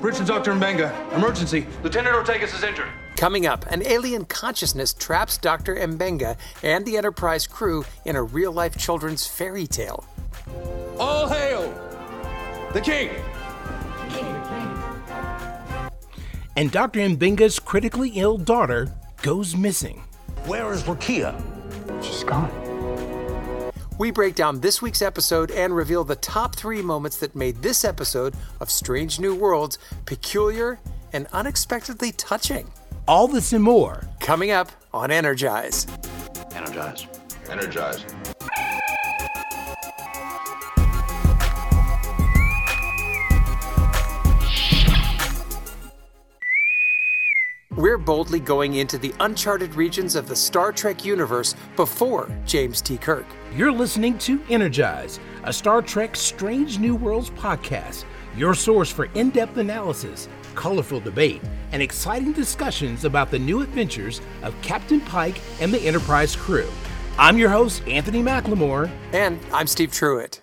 Bridge to Dr. M'Benga. Emergency. Lieutenant Ortegas is injured. Coming up, an alien consciousness traps Dr. M'Benga and the Enterprise crew in a real life children's fairy tale. All hail the king! And Dr. M'Benga's critically ill daughter goes missing. Where is Rukiya? She's gone. We break down this week's episode and reveal the top three moments that made this episode of Strange New Worlds peculiar and unexpectedly touching. All this and more. Coming up on Energize. Energize. Energize. We're boldly going into the uncharted regions of the Star Trek universe before James T. Kirk. You're listening to Energize, a Star Trek Strange New Worlds podcast, your source for in depth analysis, colorful debate, and exciting discussions about the new adventures of Captain Pike and the Enterprise crew. I'm your host, Anthony McLemore. And I'm Steve Truitt.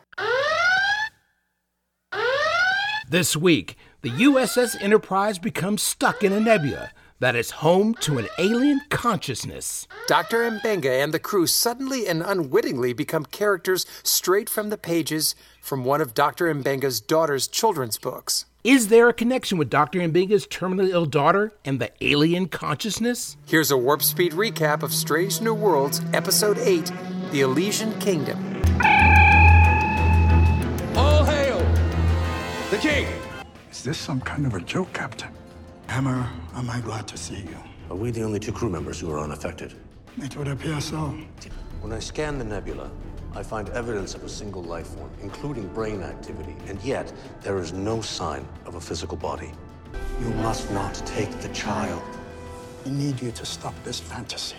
This week, the USS Enterprise becomes stuck in a nebula that is home to an alien consciousness. Dr. M'Benga and the crew suddenly and unwittingly become characters straight from the pages from one of Dr. M'Benga's daughter's children's books. Is there a connection with Dr. M'Benga's terminally ill daughter and the alien consciousness? Here's a warp speed recap of Strange New Worlds, Episode 8 The Elysian Kingdom. All hail the king! Is this some kind of a joke, Captain? Hemmer, am I glad to see you? Are we the only two crew members who are unaffected? It would appear so. When I scan the nebula, I find evidence of a single life form, including brain activity, and yet there is no sign of a physical body. You must not take the child. I need you to stop this fantasy.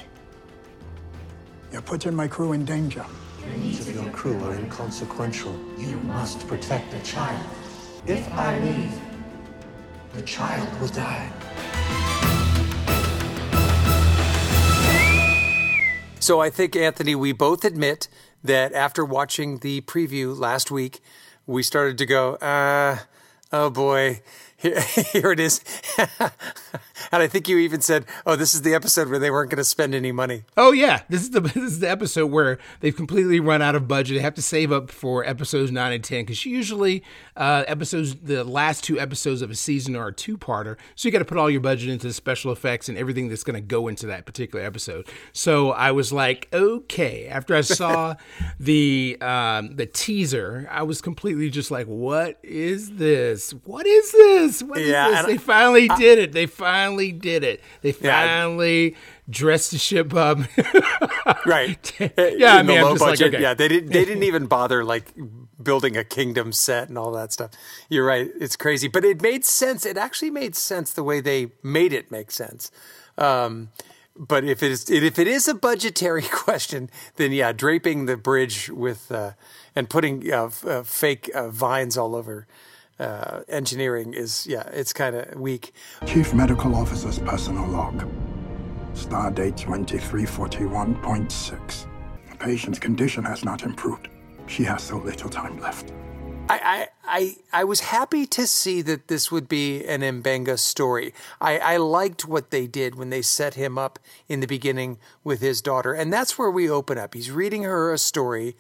You're putting my crew in danger. The needs of your crew are inconsequential. You must protect the child. If I leave, the child will die. So I think, Anthony, we both admit that after watching the preview last week, we started to go, uh, oh boy, here, here it is. and I think you even said, "Oh, this is the episode where they weren't going to spend any money." Oh yeah, this is the this is the episode where they've completely run out of budget. They have to save up for episodes nine and ten because usually uh, episodes the last two episodes of a season are a two parter, so you got to put all your budget into the special effects and everything that's going to go into that particular episode. So I was like, okay. After I saw the um, the teaser, I was completely just like, what is this? What is this? What is Yeah, this? They I- finally did it. They finally did it. They Yeah, finally dressed the ship up. Right? Yeah, I mean, I'm low just like, okay. Yeah, they didn't. They didn't even bother like building a kingdom set and all that stuff. You're right. It's crazy, but it made sense. It actually made sense the way they made it make sense. Um, but if it is if it is a budgetary question, then yeah, draping the bridge with uh, and putting uh, f- uh, fake uh, vines all over uh, engineering is yeah, it's kind of weak. Chief Medical Officer's personal log. Stardate 2341.6. The patient's condition has not improved. She has so little time left. I, I, I, I was happy to see that this would be an M'Benga story. I, I liked what they did when they set him up in the beginning with his daughter. And that's where we open up. He's reading her a story.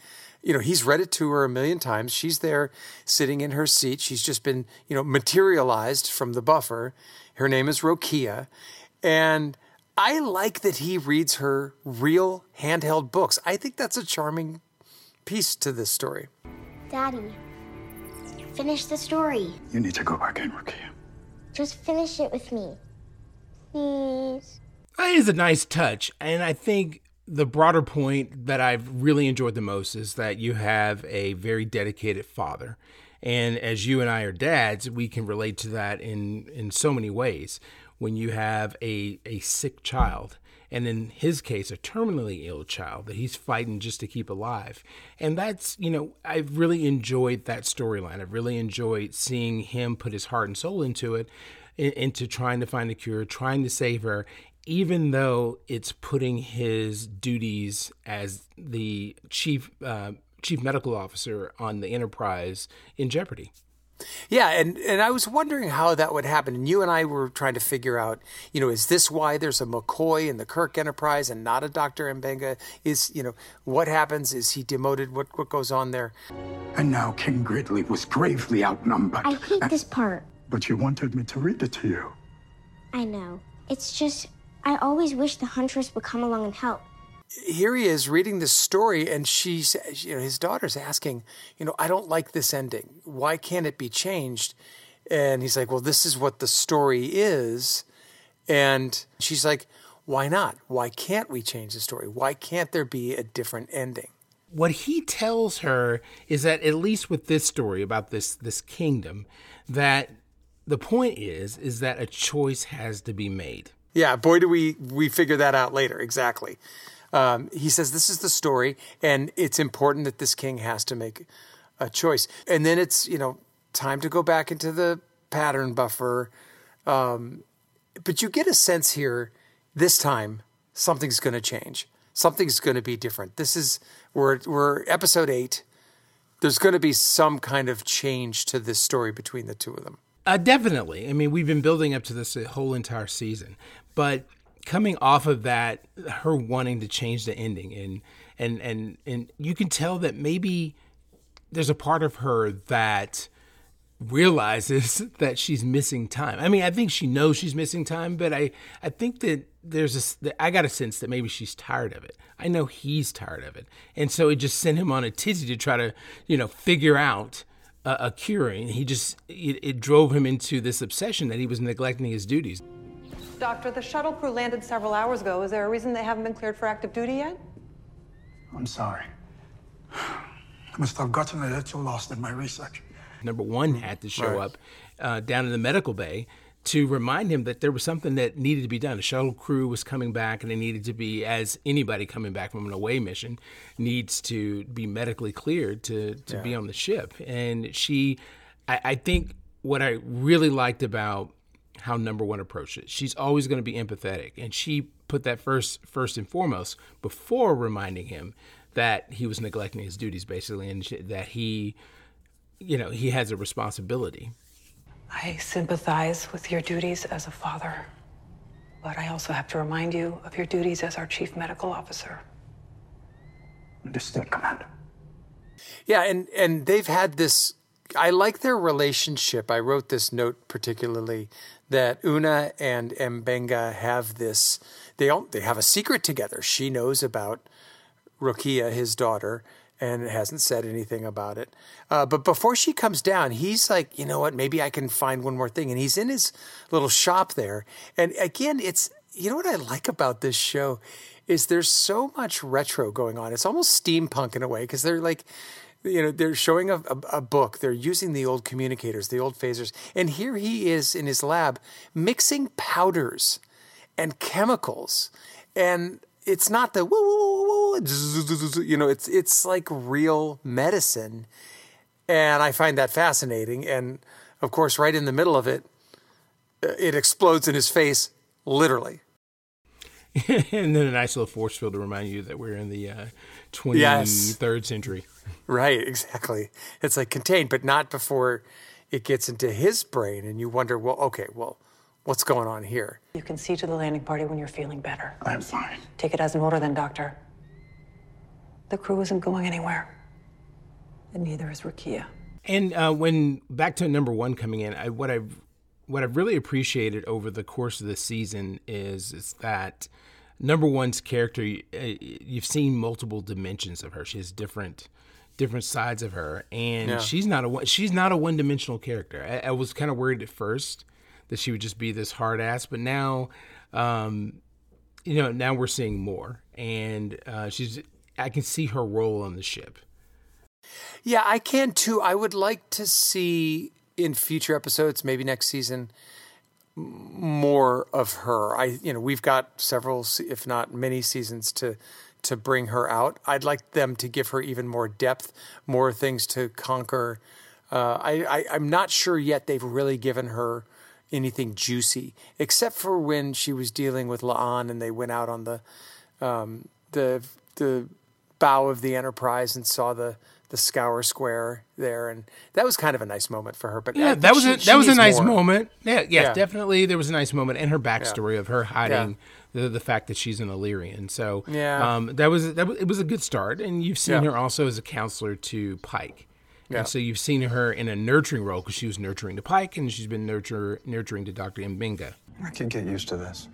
You know, he's read it to her a million times. She's there sitting in her seat. She's just been, you know, materialized from the buffer. Her name is Rokia. And I like that he reads her real handheld books. I think that's a charming piece to this story. Daddy, finish the story. You need to go back in, Rukiya. Just finish it with me. Please. That is a nice touch. And I think the broader point that I've really enjoyed the most is that you have a very dedicated father. And as you and I are dads, we can relate to that in, in so many ways. When you have a, a sick child, and in his case, a terminally ill child that he's fighting just to keep alive. And that's, you know, I've really enjoyed that storyline. I've really enjoyed seeing him put his heart and soul into it, in- into trying to find a cure, trying to save her, even though it's putting his duties as the chief uh, chief medical officer on the Enterprise in jeopardy. Yeah, and, and I was wondering how that would happen. And you and I were trying to figure out, you know, is this why there's a McCoy in the Kirk Enterprise and not a Dr. M'Benga? Is, you know, what happens? Is he demoted? What, what goes on there? And now King Ridley was gravely outnumbered. I hate this part. But you wanted me to read it to you. I know. It's just, I always wish the Huntress would come along and help. Here he is reading this story, and she's, you know, his daughter's asking, you know, I don't like this ending. Why can't it be changed? And he's like, well, this is what the story is. And she's like, why not? Why can't we change the story? Why can't there be a different ending? What he tells her is that at least with this story about this this kingdom, that the point is is that a choice has to be made. Yeah, boy, do we we figure that out later. Exactly. Um, he says this is the story, and it's important that this king has to make a choice. And then it's you know time to go back into the pattern buffer. Um, but you get a sense here this time something's going to change. Something's going to be different. This is we're we're episode eight. There's going to be some kind of change to this story between the two of them. Uh, definitely. I mean, we've been building up to this whole entire season, but coming off of that, her wanting to change the ending, and and and and you can tell that maybe there's a part of her that realizes that she's missing time. I mean, I think she knows she's missing time, but I I think that there's a I got a sense that maybe she's tired of it. I know he's tired of it, and so it just sent him on a tizzy to try to you know figure out a, a cure. And he just it, it drove him into this obsession that he was neglecting his duties. Doctor, the shuttle crew landed several hours ago. Is there a reason they haven't been cleared for active duty yet? I'm sorry. I must have gotten a little lost in my research. Number one had to show Right. up uh, down in the medical bay to remind him that there was something that needed to be done. A shuttle crew was coming back, and they needed to be, as anybody coming back from an away mission needs to be medically cleared to to be on the ship. And she, I, I think, what I really liked about how number one approached it, she's always going to be empathetic, and she put that first first and foremost before reminding him that he was neglecting his duties, basically, and that he you know, he has a responsibility. I sympathize with your duties as a father, but I also have to remind you of your duties as our chief medical officer. Understood, Commander. Yeah, and and they've had this. I like their relationship. I wrote this note particularly that Una and M'Benga have this. They all, they have a secret together. She knows about Rokia, his daughter, and hasn't said anything about it. Uh, but before she comes down, he's like, you know what? Maybe I can find one more thing. And he's in his little shop there. And again, it's you know what I like about this show is there's so much retro going on. It's almost steampunk in a way because they're like you know they're showing a, a, a book. They're using the old communicators the old phasers. And here he is in his lab mixing powders and chemicals. And it's not the woo, woo, woo, you know it's it's like real medicine. And i find that fascinating. And of course right in the middle of it uh, it explodes in his face literally. And then a nice little force field to remind you that we're in the uh, 23rd Yes. century. Right, exactly. It's like contained, but not before it gets into his brain, and you wonder, well, okay, well, what's going on here? You can see to the landing party when you're feeling better. I'm fine. Take it as an order then, Doctor. The crew isn't going anywhere. And neither is Rukiya. And uh, when back to number one coming in, I, what I've what I've really appreciated over the course of the season is is that number one's character. uh, You've seen multiple dimensions of her. She has different different sides of her, and Yeah. she's not a one- she's not a one dimensional character. I, I was kind of worried at first that she would just be this hard ass, but now, um, you know, now we're seeing more, and uh, she's. I can see her role on the ship. Yeah, I can too. I would like to see in future episodes, maybe next season, more of her. I, you know, we've got several, if not many seasons to to bring her out. I'd like them to give her even more depth, more things to conquer. Uh, I, I, I'm not sure yet they've really given her anything juicy, except for when she was dealing with La'an and they went out on the um, the the bow of the Enterprise and saw the the Scour Square there, and that was kind of a nice moment for her. But Yeah, that was she- a, that was a nice more. moment. Yeah, yes, Yeah. definitely. There was a nice moment, and her backstory of her hiding the the fact that she's an Illyrian. So Yeah. um, that was that was, it was a good start. And you've seen Yeah. her also as a counselor to Pike. Yeah. And so you've seen her in a nurturing role because she was nurturing to Pike, and she's been nurture, nurturing to Doctor M'Benga. I can get used to this.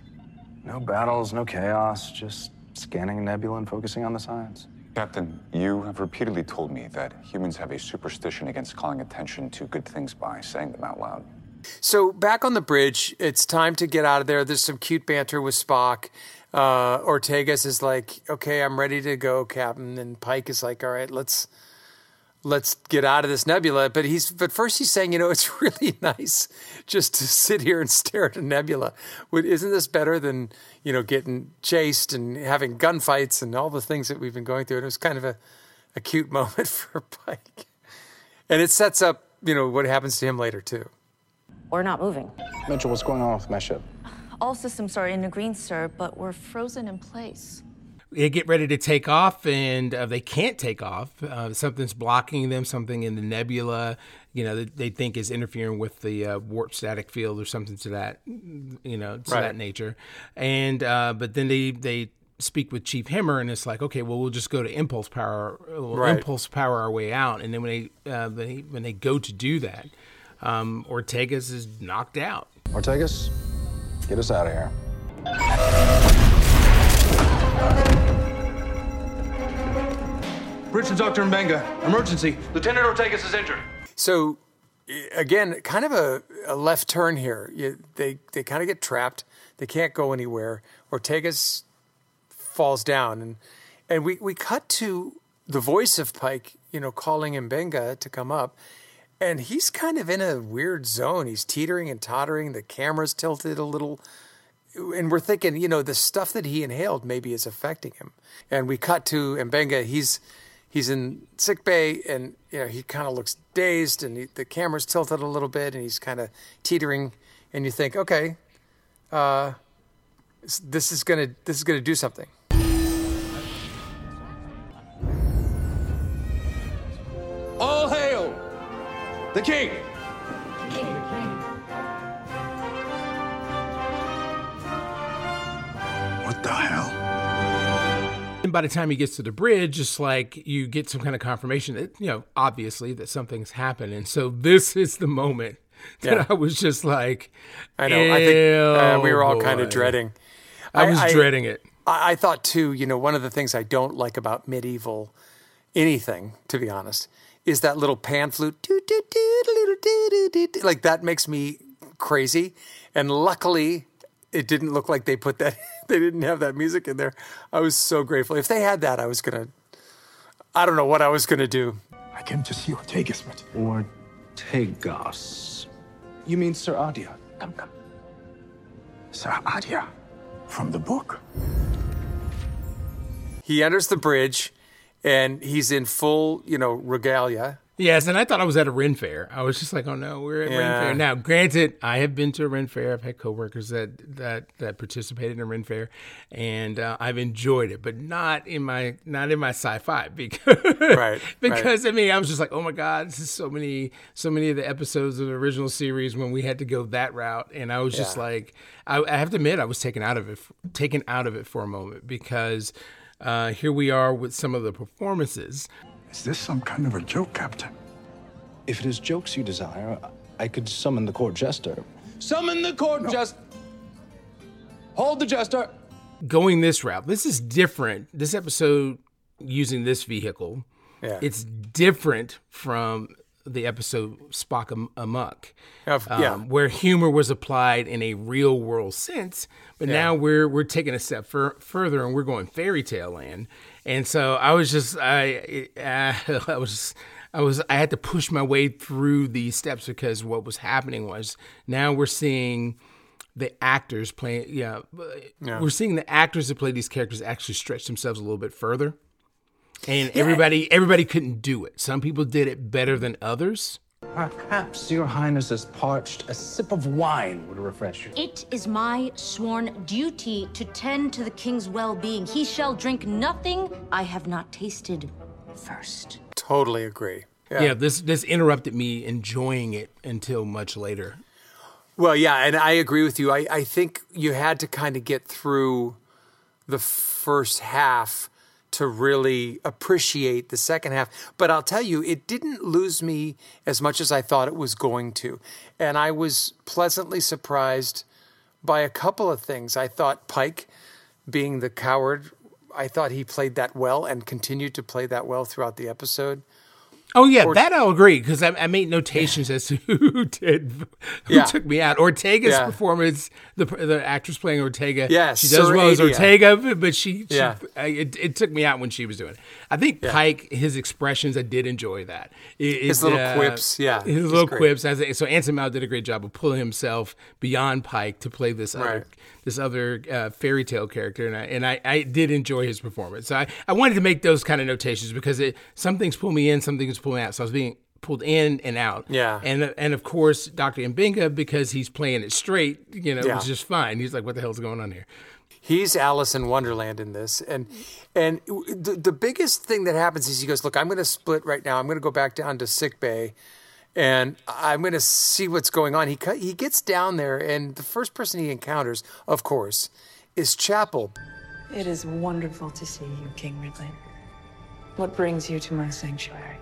No battles, no chaos, just scanning a nebula and focusing on the science. Captain, you have repeatedly told me that humans have a superstition against calling attention to good things by saying them out loud. So back on the bridge, it's time to get out of there. There's some cute banter with Spock. Uh, Ortegas is like, "Okay, I'm ready to go, Captain," and Pike is like, "All right, let's let's get out of this nebula." But he's but first he's saying, "You know, it's really nice just to sit here and stare at a nebula. Isn't this better than you know getting chased and having gunfights and all the things that we've been going through?" And it was kind of a a cute moment for Pike, and it sets up you know what happens to him later too. We're not moving. Mitchell, what's going on with my ship? All systems are in the green, sir, but we're frozen in place. they get ready to take off and uh, they can't take off. Uh, something's blocking them, something in the nebula, you know, that they think is interfering with the uh, warp static field or something to that, you know, to Right. that nature. And, uh, but then they, they, speak with Chief Hemmer and it's like okay well we'll just go to impulse power we'll Right. impulse power our way out and then when they uh, when they, when they go to do that um, Ortegas is knocked out Ortegas, get us out of here. Bridge to Dr. M'Benga. Emergency. Lieutenant Ortegas is injured. So again, kind of a, a left turn here. You, they they kind of get trapped. They can't go anywhere. Ortegas falls down, and and we we cut to the voice of Pike, you know, calling M'Benga to come up, and he's kind of in a weird zone. He's teetering and tottering. The camera's tilted a little. And we're thinking, you know, the stuff that he inhaled maybe is affecting him. And we cut to M'Benga. He's he's in sick bay, and you know he kind of looks dazed, and he, the camera's tilted a little bit, and he's kind of teetering. And you think, okay, uh, this is gonna this is gonna do something. The king. What the hell? And by the time he gets to the bridge, it's like you get some kind of confirmation that, you know, obviously that something's happened. And so this is the moment that Yeah. I was just like, I know. I think uh, we were all kind of dreading. I was dreading it. I, I thought too. You know, one of the things I don't like about medieval anything, to be honest, is that little pan flute. Like that makes me crazy. And luckily, it didn't look like they put that. they didn't have that music in there. I was so grateful. If they had that, I was gonna. I don't know what I was gonna do. I came to see Ortegas, but Ortegas. You mean Sir Adia? come, come. Sir Adia, from the book. He enters the bridge, and he's in full, you know, regalia. Yes, and I thought I was at a Ren fair. I was just like, oh no, we're at Ren fair. Now, granted, I have been to a Ren fair. I've had coworkers that that that participated in a Ren fair, and uh, I've enjoyed it, but not in my not in my sci-fi because Right, because I mean I was just like, oh my god, this is so many so many of the episodes of the original series when we had to go that route, and I was just like, I, I have to admit, I was taken out of it taken out of it for a moment because. Uh, here we are with some of the performances. Is this some kind of a joke, Captain? If it is jokes you desire, I could summon the court jester. Summon the court just. Hold the jester. going this route. This is different. This episode using this vehicle, Yeah. it's different from the episode Spock Am- Amok, Of- yeah. um, where humor was applied in a real world sense. But now we're we're taking a step fur- further and we're going fairy tale land. And so I was just I uh, I was. I was I had to push my way through these steps because what was happening was now we're seeing the actors playing yeah, Yeah. we're seeing the actors that play these characters actually stretch themselves a little bit further and everybody everybody couldn't do it some people did it better than others Perhaps your highness is parched. A sip of wine would refresh you. It is my sworn duty to tend to the king's well being. He shall drink nothing I have not tasted first. Totally agree. Yeah. this this interrupted me enjoying it until much later. Well, yeah, and I agree with you. I, I think you had to kind of get through the first half to really appreciate the second half. But I'll tell you, it didn't lose me as much as I thought it was going to. And I was pleasantly surprised by a couple of things. I thought Pike, being the coward, I thought he played that well and continued to play that well throughout the episode. Oh yeah, or, that I'll agree because I, I, made notations as to who did who yeah. took me out. Ortega's yeah. performance, the the actress playing Ortega, yeah, she does well as Ortega, but she, she yeah. it, it, took me out when she was doing it. I think yeah. Pike, his expressions, I did enjoy that. It, his little uh, quips, yeah, his little great. quips. As a, so Anson Mount did a great job of pulling himself beyond Pike to play this right. other this other uh, fairy tale character, and I and I, I did enjoy his performance. So I, I wanted to make those kind of notations because it some things pull me in, some things pull me out. So I was being pulled in and out. Yeah. And uh, and of course Dr. M'Benga because he's playing it straight, you know, yeah. was just fine. He's like, what the hell's going on here? He's Alice in Wonderland in this, and and the the biggest thing that happens is he goes, look, I'm going to split right now. I'm going to go back down to sick bay and I'm going to see what's going on. He he gets down there, and the first person he encounters, of course, is Chapel. It is wonderful to see you, King Ridley. What brings you to my sanctuary?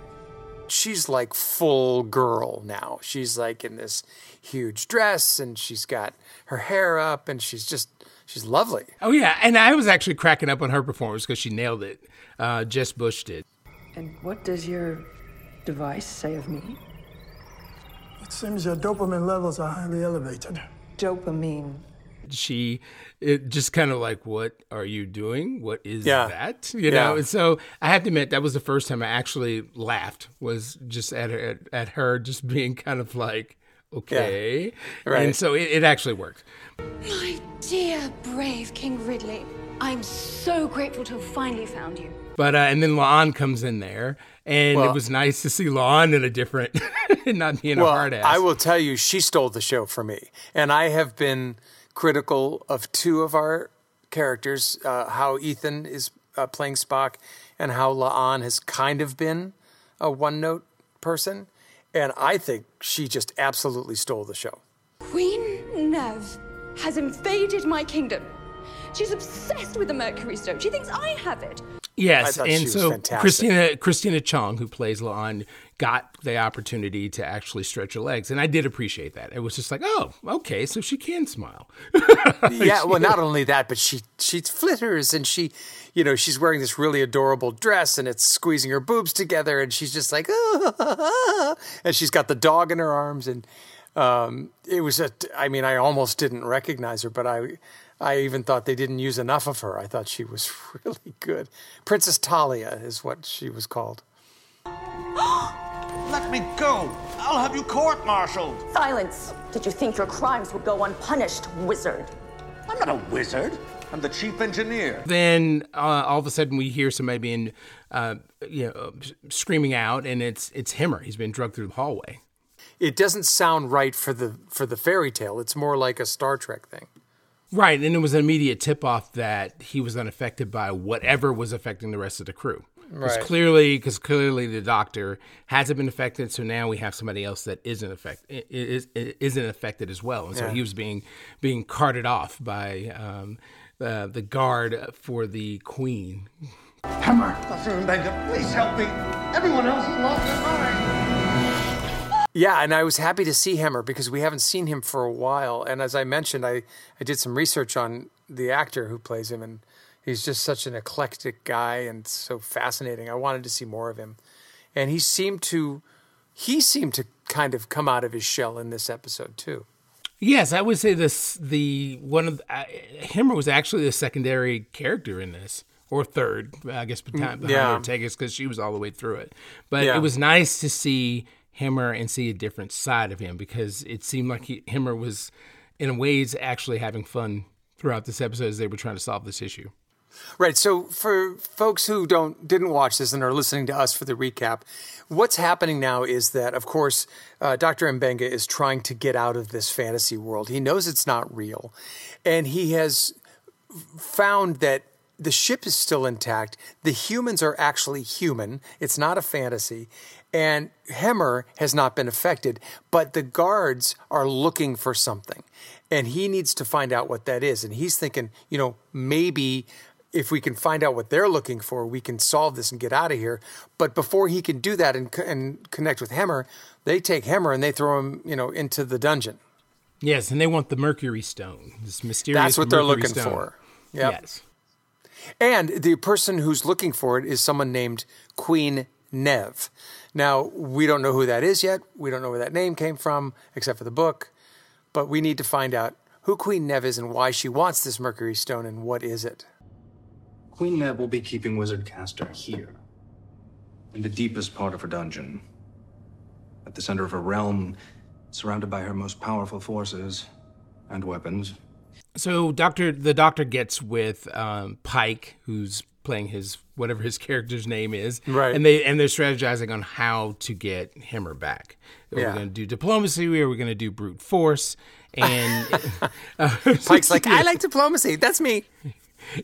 She's like full girl now. She's like in this huge dress, and she's got her hair up, and she's just she's lovely. Oh yeah, and I was actually cracking up on her performance because she nailed it. Uh, Jess Bush did. And what does your device say of me? It seems your dopamine levels are highly elevated. Dopamine. She it just kind of like, what are you doing? What is yeah. that? You know. And so I have to admit that was the first time I actually laughed. Was just at her, at her just being kind of like, okay, yeah. right. and so it, it actually worked. My dear, brave King Ridley, I'm so grateful to have finally found you. But uh, and then La'an comes in there, and well, it was nice to see La'an in a different, not being well, a hard ass. I will tell you, she stole the show for me, and I have been critical of two of our characters, uh, how Ethan is uh, playing Spock, and how La'an has kind of been a one-note person, and I think she just absolutely stole the show. Queen Nev has invaded my kingdom. She's obsessed with the Mercury Stone. She thinks I have it. Yes, and so Christina Christina Chong, who plays La'an, got the opportunity to actually stretch her legs, and I did appreciate that. It was just like, oh, okay, so she can smile. yeah, well, not only that, but she she flitters, and she, you know, she's wearing this really adorable dress, and it's squeezing her boobs together, and she's just like, oh, and she's got the dog in her arms, and um, it was a. I mean, I almost didn't recognize her, but I I even thought they didn't use enough of her. I thought she was really good. Princess Talia is what she was called. Let me go! I'll have you court martialed! Silence! Did you think your crimes would go unpunished, wizard? I'm not a wizard. I'm the chief engineer. Then uh, all of a sudden we hear somebody being, uh, you know, screaming out, and it's it's Hemmer. He's been drugged through the hallway. It doesn't sound right for the for the fairy tale. It's more like a Star Trek thing. Right, and it was an immediate tip off that he was unaffected by whatever was affecting the rest of the crew. Right. Because clearly, because clearly the doctor hasn't been affected, so now we have somebody else that isn't affected is, isn't affected as well, and so yeah. he was being being carted off by um, uh, the guard for the queen. Hemmer, Dr. M'Benga, please help me. Everyone else has lost their mind. Yeah, and I was happy to see Hemmer because we haven't seen him for a while. And as I mentioned, I, I did some research on the actor who plays him, and he's just such an eclectic guy and so fascinating. I wanted to see more of him. And he seemed to he seemed to kind of come out of his shell in this episode too. Yes, I would say this the one of uh, Hemmer was actually the secondary character in this or third, I guess behind, behind yeah. Ortega's because she was all the way through it. But yeah. it was nice to see Hemmer and see a different side of him because it seemed like he, Hemmer was, in ways, actually having fun throughout this episode as they were trying to solve this issue. Right. So for folks who don't didn't watch this and are listening to us for the recap, what's happening now is that, of course, uh, Dr. M'Benga is trying to get out of this fantasy world. He knows it's not real, and he has found that the ship is still intact. The humans are actually human. It's not a fantasy. And Hemmer has not been affected, but the guards are looking for something. And he needs to find out what that is. And he's thinking, you know, maybe if we can find out what they're looking for, we can solve this and get out of here. But before he can do that and, and connect with Hemmer, they take Hemmer and they throw him, you know, into the dungeon. Yes, and they want the Mercury Stone, this mysterious. That's what they're looking stone. for. Yep. Yes. And the person who's looking for it is someone named Queen Nev. Now, we don't know who that is yet. We don't know where that name came from, except for the book. But we need to find out who Queen Nev is and why she wants this Mercury Stone and what is it. Queen Nev will be keeping Wizard Caster here, in the deepest part of her dungeon, at the center of her realm, surrounded by her most powerful forces and weapons. So Doctor, the Doctor gets with um, Pike, who's playing his whatever his character's name is, Right. And they and they're strategizing on how to get Hemmer back. Are we Yeah. going to do diplomacy? Or are we going to do brute force? And uh, Pike's like, I like diplomacy. That's me.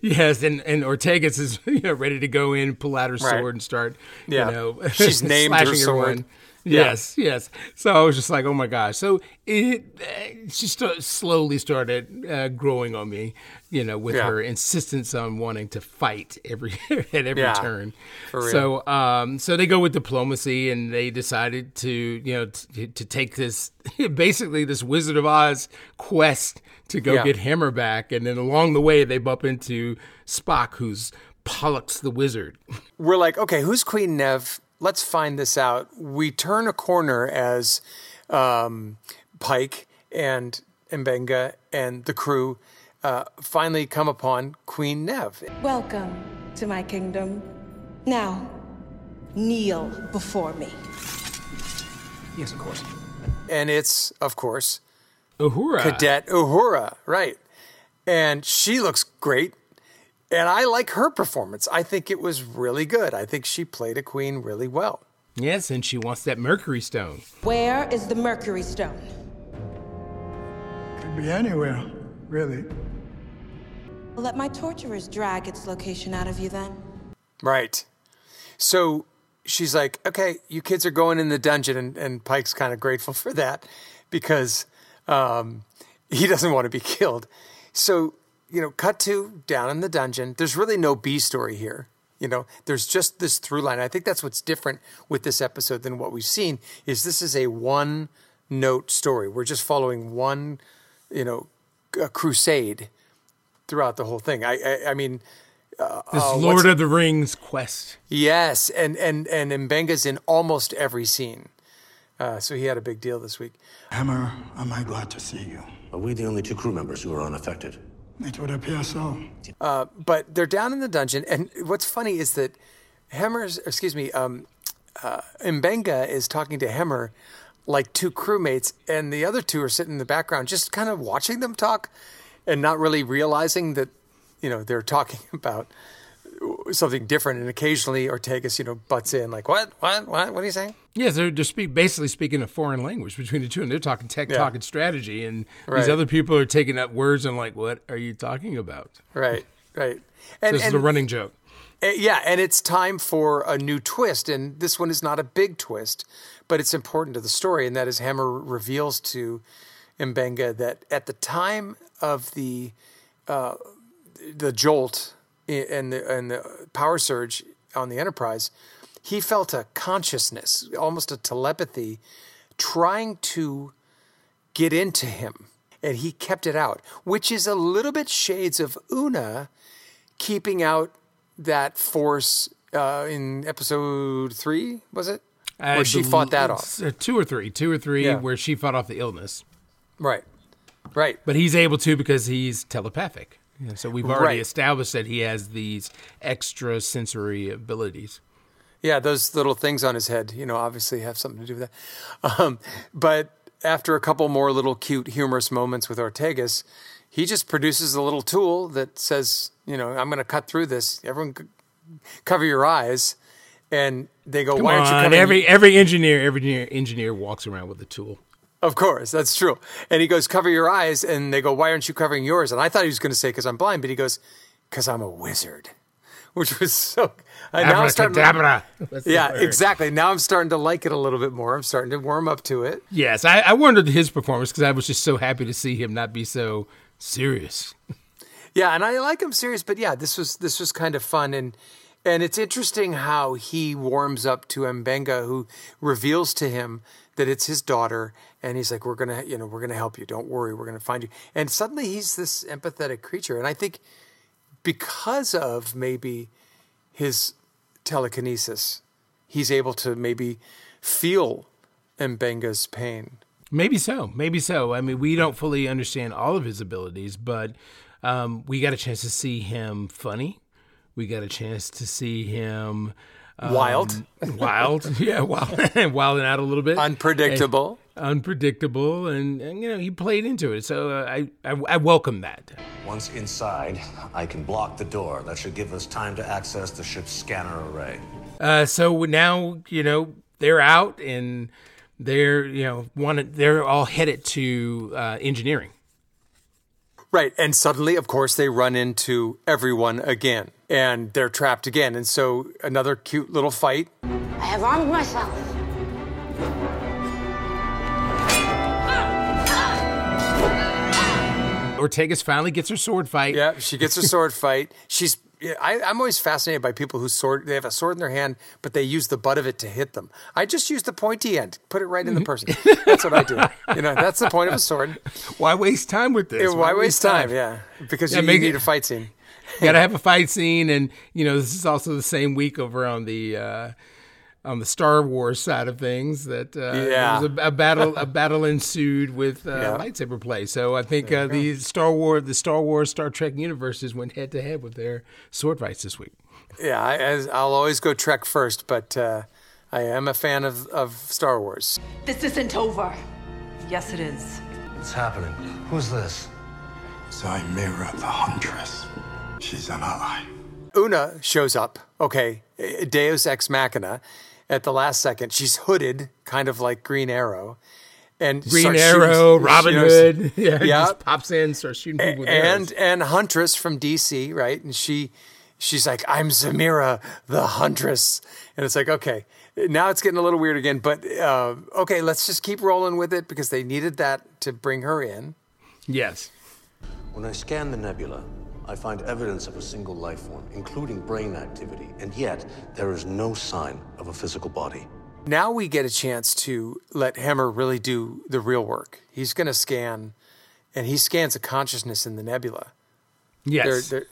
Yes, and and Ortegas is you know ready to go in, pull out her Right. sword, and start. Yeah. you know, She's named her sword. everyone. Yeah. Yes, yes. So I was just like, oh my gosh. So it uh, she st- slowly started uh, growing on me, you know, with Yeah. her insistence on wanting to fight every at every Yeah, turn. for real. So um, so they go with diplomacy, and they decided to you know t- to take this basically this Wizard of Oz quest to go get Hemmer back, and then along the way they bump into Spock, who's Pollux the Wizard. We're like, okay, who's Queen Nev? Let's find this out. We turn a corner as um, Pike and M'Benga and the crew uh, finally come upon Queen Nev. Welcome to my kingdom. Now, kneel before me. Yes, of course. And it's, of course, Uhura. Cadet Uhura, right? And she looks great. And I like her performance. I think it was really good. I think she played a queen really well. Yes, and she wants that Mercury Stone. Where is the Mercury Stone? Could be anywhere, really. Let my torturers drag its location out of you then. Right. So she's like, okay, you kids are going in the dungeon. And, and Pike's kind of grateful for that because um, he doesn't want to be killed. So, you know, cut to down in the dungeon. There's really no B story here. You know, there's just this through line. I think that's what's different with this episode than what we've seen is this is a one note story. We're just following one, you know, a crusade throughout the whole thing. I, I, I mean, uh, This uh, Lord of the Rings quest. Yes, and and and M'Benga's in almost every scene, uh, so he had a big deal this week. Hemmer, am I glad to see you? Are we the only two crew members who are unaffected? It would appear so. Uh, but they're down in the dungeon, and what's funny is that Hemmer's, excuse me, um, uh, M'Benga is talking to Hemmer like two crewmates, and the other two are sitting in the background, just kind of watching them talk, and not really realizing that, you know, they're talking about something different. And occasionally Ortegas, you know, butts in like, "What? What? What? What are you saying?" Yeah, they're just speak, basically speaking a foreign language between the two, and they're talking tech Yeah. talk and strategy, and Right. these other people are taking up words and like, what are you talking about? Right, right. So this is a running joke. Uh, yeah, and it's time for a new twist, and this one is not a big twist, but it's important to the story, and that is Hemmer reveals to M'Benga that at the time of the uh, the jolt and the and the power surge on the Enterprise, he felt a consciousness, almost a telepathy, trying to get into him, and he kept it out, which is a little bit shades of Una keeping out that force uh, in episode three, was it? Where she bel- fought that off. uh, two or three, two or three, Yeah. where she fought off the illness. Right. Right. But he's able to because he's telepathic. Yeah, so we've already Right. established that he has these extra sensory abilities. Yeah, those little things on his head, you know, obviously have something to do with that. Um, but after a couple more little cute, humorous moments with Ortegas, he just produces a little tool that says, you know, I'm going to cut through this. Everyone, c- cover your eyes. And they go, Come why aren't you on, covering every every engineer, every engineer walks around with a tool. Of course, that's true. And he goes, cover your eyes. And they go, why aren't you covering yours? And I thought he was going to say, because I'm blind, but he goes, because I'm a wizard, which was so. I now I'm starting to- Abracadabra. That's the yeah, exactly. Now I'm starting to like it a little bit more. I'm starting to warm up to it. Yes, I, I wondered his performance because I was just so happy to see him not be so serious. Yeah, and I like him serious, but yeah, this was this was kind of fun and and it's interesting how he warms up to M'Benga, who reveals to him that it's his daughter, and he's like, "We're gonna, you know, we're gonna help you. Don't worry, we're gonna find you." And suddenly he's this empathetic creature, and I think because of maybe his telekinesis, he's able to maybe feel M'Benga's pain. Maybe so. Maybe so. I mean, we don't fully understand all of his abilities, but um, we got a chance to see him funny. We got a chance to see him um, Wild. wild, yeah, wild, wilding out a little bit, Unpredictable. And- unpredictable, and, and you know he played into it. So uh, I, I I welcome that. Once inside, I can block the door. That should give us time to access the ship's scanner array. Uh, so now you know they're out and they're you know wanted they're all headed to uh, engineering. Right. And suddenly, of course, they run into everyone again and they're trapped again. And so another cute little fight. I have armed myself. Ortega's finally gets her sword fight. Yeah, she gets her sword fight. She's I, I'm always fascinated by people who sword. They have a sword in their hand, but they use the butt of it to hit them. I just use the pointy end, put it right in the person. That's what I do. You know, that's the point of a sword. Why waste time with this? Yeah, why waste time? Yeah, because Yeah, you, you need it- a fight scene. You Got to have a fight scene, and you know this is also the same week over on the uh, on the Star Wars side of things that uh, there Yeah. was a, a battle a battle ensued with uh, Yeah. lightsaber play. So I think uh, the Star Wars the Star Wars Star Trek universes went head to head with their sword fights this week. Yeah, I, I'll always go Trek first, but uh, I am a fan of, of Star Wars. This isn't over. Yes, it is. What's happening? Who's this? Zymira the Huntress. She's an ally. Una shows up, okay, Deus Ex Machina, at the last second. She's hooded, kind of like Green Arrow. And Green Arrow, shooting- Robin you know, Hood, yeah, yeah. just pops in, starts shooting people with and arrows. and Huntress from DC, right? And she she's like, "I'm Zamira, the Huntress," and it's like, okay, now it's getting a little weird again. But uh, okay, let's just keep rolling with it because they needed that to bring her in. Yes. When I scan the nebula, I find evidence of a single life form, including brain activity, and yet there is no sign of a physical body. Now we get a chance to let Hemmer really do the real work. He's going to scan, and he scans a consciousness in the nebula. Yes. They're- they're-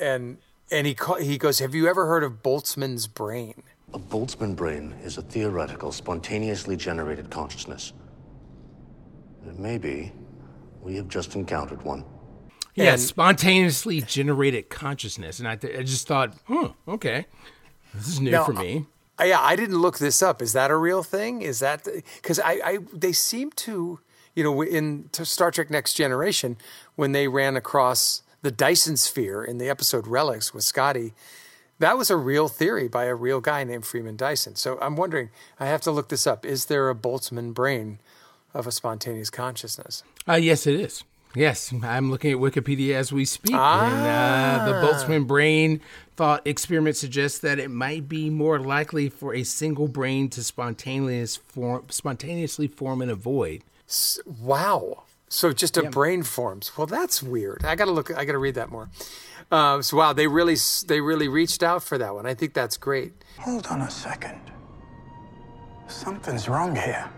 and and he ca- he goes, "Have you ever heard of Boltzmann's brain?" A Boltzmann brain is a theoretical, spontaneously generated consciousness. And maybe we have just encountered one. Yes, spontaneously generated consciousness, and I, th- I just thought, huh, okay, this is new Now, for me. I, yeah, I didn't look this up. Is that a real thing? Is that because I, I they seem to you know in Star Trek Next Generation when they ran across the Dyson sphere in the episode Relics with Scotty. That was a real theory by a real guy named Freeman Dyson. So I'm wondering, I have to look this up. Is there a Boltzmann brain of a spontaneous consciousness? Uh, yes, it is. Yes, I'm looking at Wikipedia as we speak, and uh, the Ah. Boltzmann brain thought experiment suggests that it might be more likely for a single brain to spontaneous form, spontaneously form in a void. S- Wow. So just a brain forms. Well, that's weird. I got to look. I got to read that more. Uh, so wow, they really they really reached out for that one. I think that's great. Hold on a second. Something's wrong here.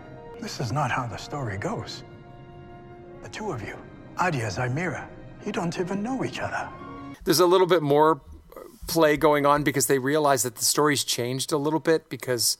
This is not how the story goes. The two of you, Adia Zymira, you don't even know each other. There's a little bit more play going on because they realize that the story's changed a little bit because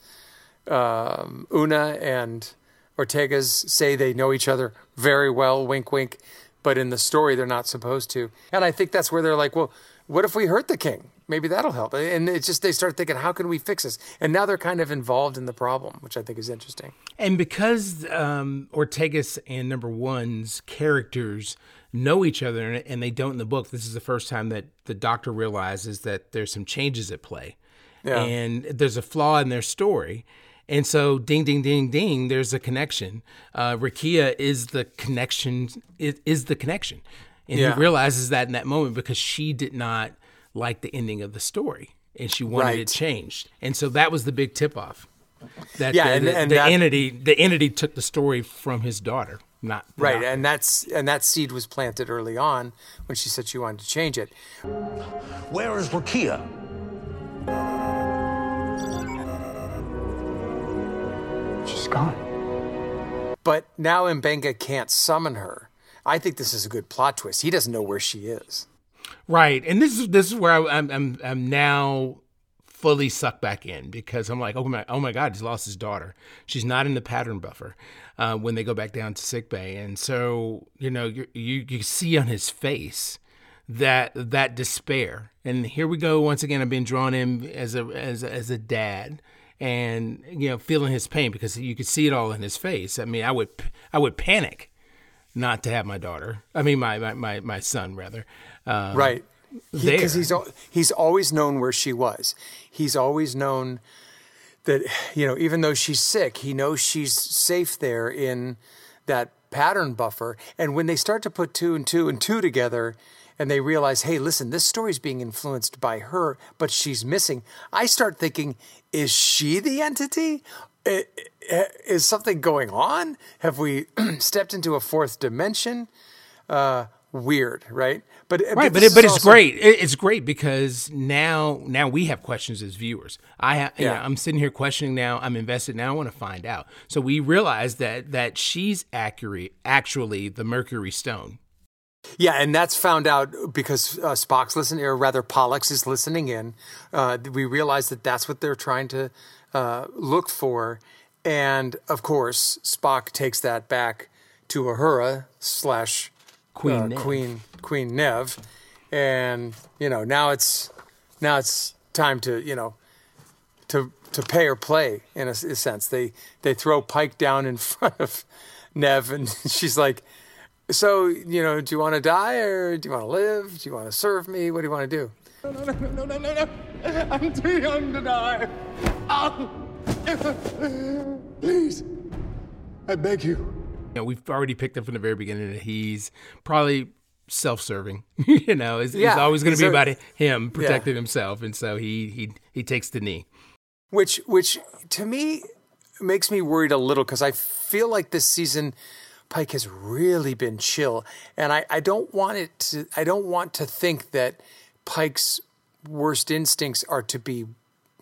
um, Una and Ortega's say they know each other very well, wink, wink, but in the story they're not supposed to. And I think that's where they're like, well, what if we hurt the king? Maybe that'll help. And it's just they start thinking, how can we fix this? And now they're kind of involved in the problem, which I think is interesting. And because um, Ortegas and Number One's characters know each other and- they don't in the book, this is the first time that the Doctor realizes that there's some changes at play, Yeah. and there's a flaw in their story. And so, ding, ding, ding, ding. There's a connection. Uh, Rakia is the connection. Is, is the connection, And Yeah. he realizes that in that moment because she did not like the ending of the story and she wanted Right. it changed. And so that was the big tip off. That Yeah, the, and- the, and the that- entity the entity took the story from his daughter, not Right, not- and that's and that seed was planted early on when she said she wanted to change it. Where is Rukiya? She's gone. But now M'Benga can't summon her. I think this is a good plot twist. He doesn't know where she is. Right, and this is this is where I, I'm I'm I'm now fully sucked back in because I'm like, oh my oh my god, he's lost his daughter. She's not in the pattern buffer uh, when they go back down to sick bay, and so you know you you see on his face that that despair. And here we go once again. I've been drawn in as a as as a dad. And you know, feeling his pain because you could see it all in his face. I mean, I would, I would panic not to have my daughter. I mean, my my my, my son rather. Um, right. Because he's he's always known where she was. He's always known that you know even though she's sick, he knows she's safe there in that pattern buffer. And when they start to put two and two and two together, and they realize, hey, listen, this story's being influenced by her, but she's missing. I start thinking, is she the entity? Is something going on? Have we stepped into a fourth dimension? Uh, weird, right? But right, but it, but it's also- great. It, it's great because now now we have questions as viewers. I ha- yeah. Yeah. I'm sitting here questioning now. I'm invested now. I want to find out. So we realize that that she's accurate, actually the Mercury Stone. Yeah, and that's found out because uh, Spock's listening, or rather Pollux is listening in. Uh, we realize that that's what they're trying to uh, look for, and of course Spock takes that back to Uhura slash Queen uh. Queen Queen Nev, and you know now it's now it's time to you know to to pay or play in a sense. They they throw Pike down in front of Nev, and she's like, "So you know, do you want to die or do you want to live? Do you want to serve me? What do you want to do?" No, no, no, no, no, no. no. I'm too young to die. Oh. Please. I beg you. You know, we've already picked up from the very beginning that he's probably self-serving. you know, it's, it's always going to be a- about him Yeah. protecting himself, and so he he he takes the knee. which which to me makes me worried a little because I feel like this season Pike has really been chill, and I, I don't want it to I don't want to think that Pike's worst instincts are to be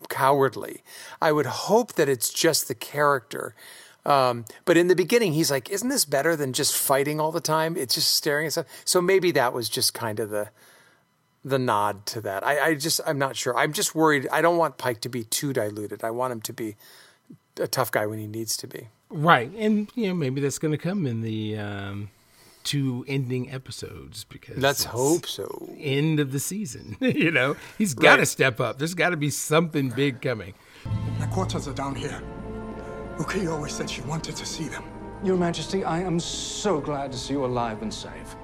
cowardly. I would hope that it's just the character. Um, but in the beginning, he's like, "Isn't this better than just fighting all the time? It's just staring at stuff." So maybe that was just kind of the the nod to that. I, I just I'm not sure. I'm just worried. I don't want Pike to be too diluted. I want him to be a tough guy when he needs to be. Right, and you know maybe that's going to come in the um, two ending episodes because Let's hope so. End of the season, you know he's got to Right. step up. There's got to be something big coming. The quarters are down here. Uki always said she wanted to see them. Your Majesty, I am so glad to see you alive and safe.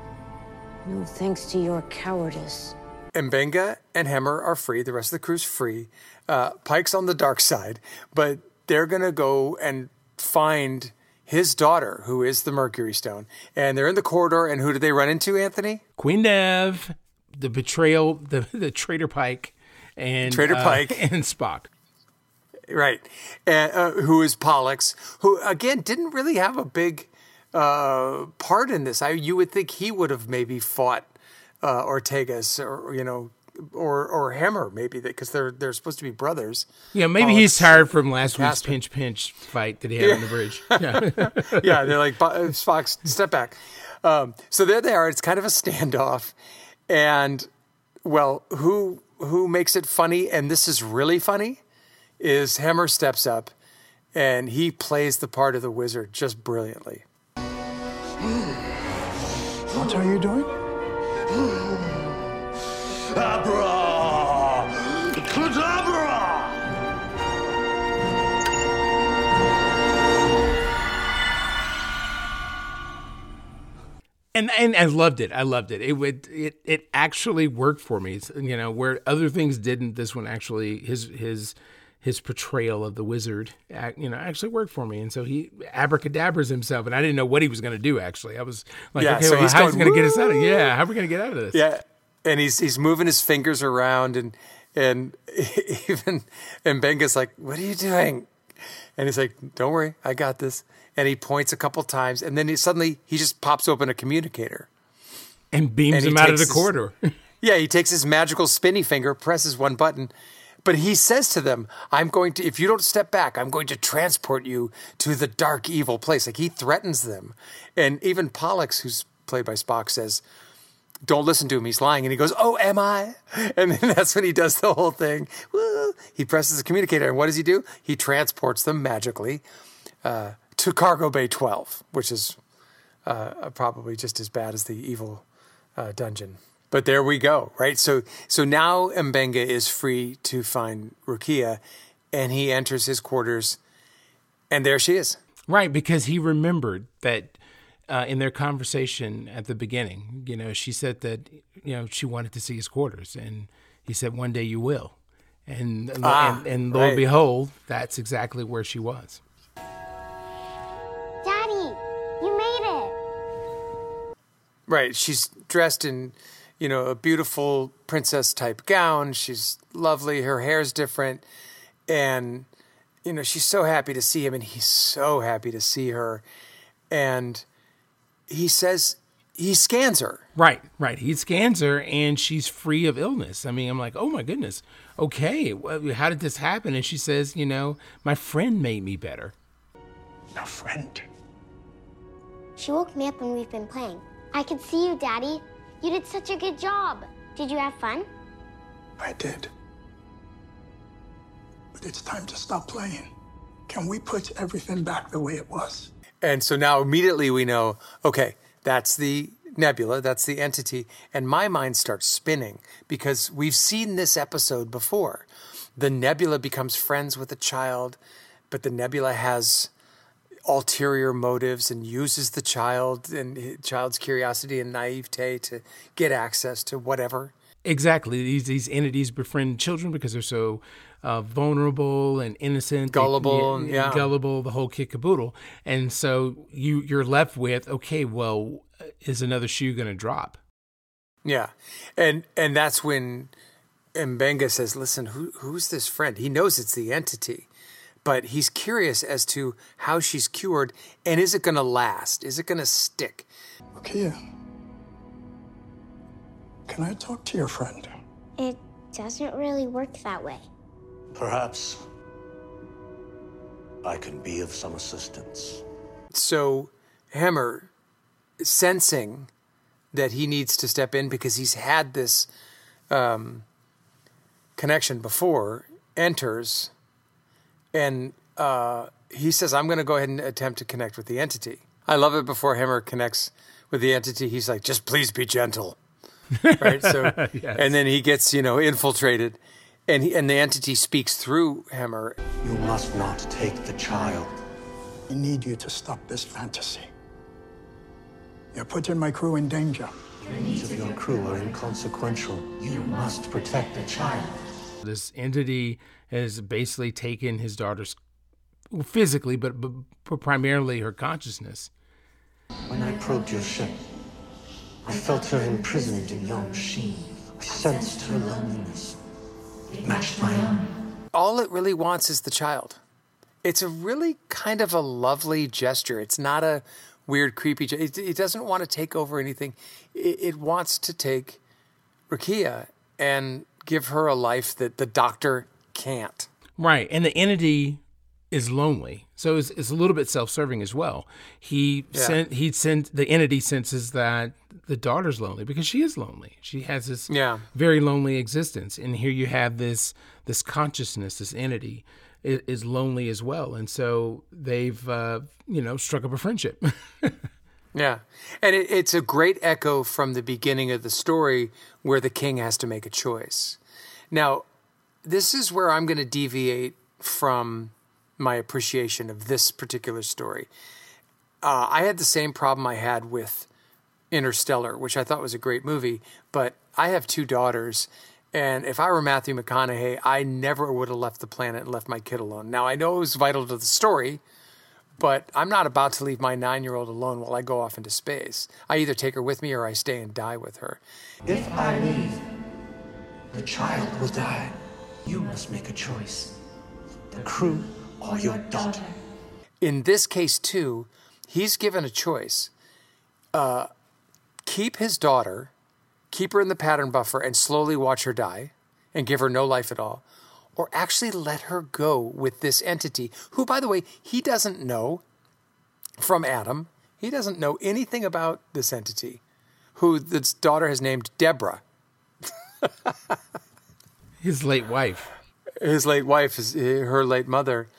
No thanks to your cowardice. M'Benga and Hemmer are free. The rest of the crew's free. Uh, Pike's on the dark side, but they're gonna go and find his daughter, who is the Mercury Stone. And they're in the corridor. And who do they run into, Anthony? Queen Nev, the betrayal, the the traitor Pike, and Traitor uh, Pike. and Spock. Right. And, uh, who is Pollux, who, again, didn't really have a big uh, part in this. I, you would think he would have maybe fought uh, Ortegas or, you know, or or Hemmer maybe because they're they're supposed to be brothers. Yeah, maybe Pollux he's tired from last week's Casper. pinch pinch fight that he had on the bridge. Yeah. yeah, they're like "Bo- uh, Spock, step back. Um, so there they are. It's kind of a standoff, and well, who who makes it funny? And this is really funny. Is Hemmer steps up, and he plays the part of the wizard just brilliantly. What are you doing? Abra! Cadabra! and and I loved it. I loved it. It would it it actually worked for me. It's, You know, where other things didn't, this one actually his his his portrayal of the wizard, you know, actually worked for me. And so he abracadabras himself, and I didn't know what he was going to do. Actually, I was like, Yeah, okay, so well, he's how's he going, going to get us out of? Yeah, how are we going to get out of this? Yeah, and he's he's moving his fingers around, and and even M'Benga's like, "What are you doing?" And he's like, "Don't worry, I got this." And he points a couple times, and then he suddenly he just pops open a communicator and beams And him out of the his- corridor. Yeah, he takes his magical spinny finger, presses one button, but he says to them, I'm going to, if you don't step back, I'm going to transport you to the dark, evil place. Like he threatens them. And even Pollux, who's played by Spock, says, Don't listen to him. He's lying. And he goes, Oh, am I? And then that's when he does the whole thing. Woo! He presses the communicator. And what does he do? He transports them magically uh, to Cargo Bay 12, which is uh, probably just as bad as the evil uh, dungeon. But there we go, right? So so now M'Benga is free to find Rukiya, and he enters his quarters, and there she is. Right, because he remembered that uh, in their conversation at the beginning, you know, she said that you know she wanted to see his quarters, and he said, "One day you will," and Ah, and, and lo right. and behold, that's exactly where she was. Daddy, you made it. Right. She's dressed in, you know, a beautiful princess type gown. She's lovely. Her hair's different. And, you know, she's so happy to see him and he's so happy to see her. And he says, he scans her. Right, right. He scans her, and she's free of illness. I mean, I'm like, oh my goodness. Okay, well, how did this happen? And she says, you know, my friend made me better. A friend? She woke me up when we've been playing. I could see you, Daddy. You did such a good job. Did you have fun? I did. But it's time to stop playing. Can we put everything back the way it was? And so now immediately we know, okay, that's the nebula, that's the entity. And my mind starts spinning because we've seen this episode before. The nebula becomes friends with a child, but the nebula has ulterior motives and uses the child and child's curiosity and naivete to get access to whatever. Exactly. These these entities befriend children because they're so uh, vulnerable and innocent, Gullible, and- yeah. gullible, the whole kit caboodle. And so you you're left with, okay, well, is another shoe going to drop? Yeah, and and that's when M'Benga says, "Listen, who who's this friend?" He knows it's the entity, but he's curious as to how she's cured and is it going to last? Is it going to stick? Okay. can I talk to your friend? It doesn't really work that way. Perhaps I can be of some assistance. So Hemmer, sensing that he needs to step in because he's had this um, connection before, enters, and uh, he says, "I'm going to go ahead and attempt to connect with the entity." I love it. Before Hemmer connects with the entity, he's like, "Just please be gentle." right. So, Yes. and then he gets you know infiltrated, and he, and the entity speaks through Hemmer. You must not take the child. I need you to stop this fantasy. You're putting my crew in danger. The needs of your crew are inconsequential. You must protect the child. This entity has basically taken his daughter's physically, but, but but primarily her consciousness. When I probed your ship, I felt her imprisoned in your machine. I sensed her loneliness. It matched my own. all it really wants is the child. It's a really kind of a lovely gesture. It's not a weird, creepy. ge- It, it doesn't want to take over anything. It, it wants to take Rukiya and give her a life that the doctor can't. Right, and the entity is lonely, so it's, it's a little bit self-serving as well. He Yeah. sent he sent the entity senses that the daughter's lonely because she is lonely. She has this Yeah. very lonely existence, and here you have this this consciousness, this entity is, is lonely as well, and so they've uh, you know struck up a friendship. Yeah. And it, it's a great echo from the beginning of the story where the king has to make a choice. Now, this is where I'm going to deviate from my appreciation of this particular story. Uh, I had the same problem I had with Interstellar, which I thought was a great movie, but I have two daughters, And if I were Matthew McConaughey, I never would have left the planet and left my kid alone. Now, I know it was vital to the story, but I'm not about to leave my nine year old alone while I go off into space. I either take her with me or I stay and die with her. If I leave, the child will die. You must make a choice. The crew or your daughter. In this case, too, he's given a choice uh, keep his daughter, keep her in the pattern buffer, and slowly watch her die and give her no life at all, or actually let her go with this entity, who, by the way, he doesn't know from Adam. He doesn't know anything about this entity, who this daughter has named Deborah. His late wife. His late wife is her late mother.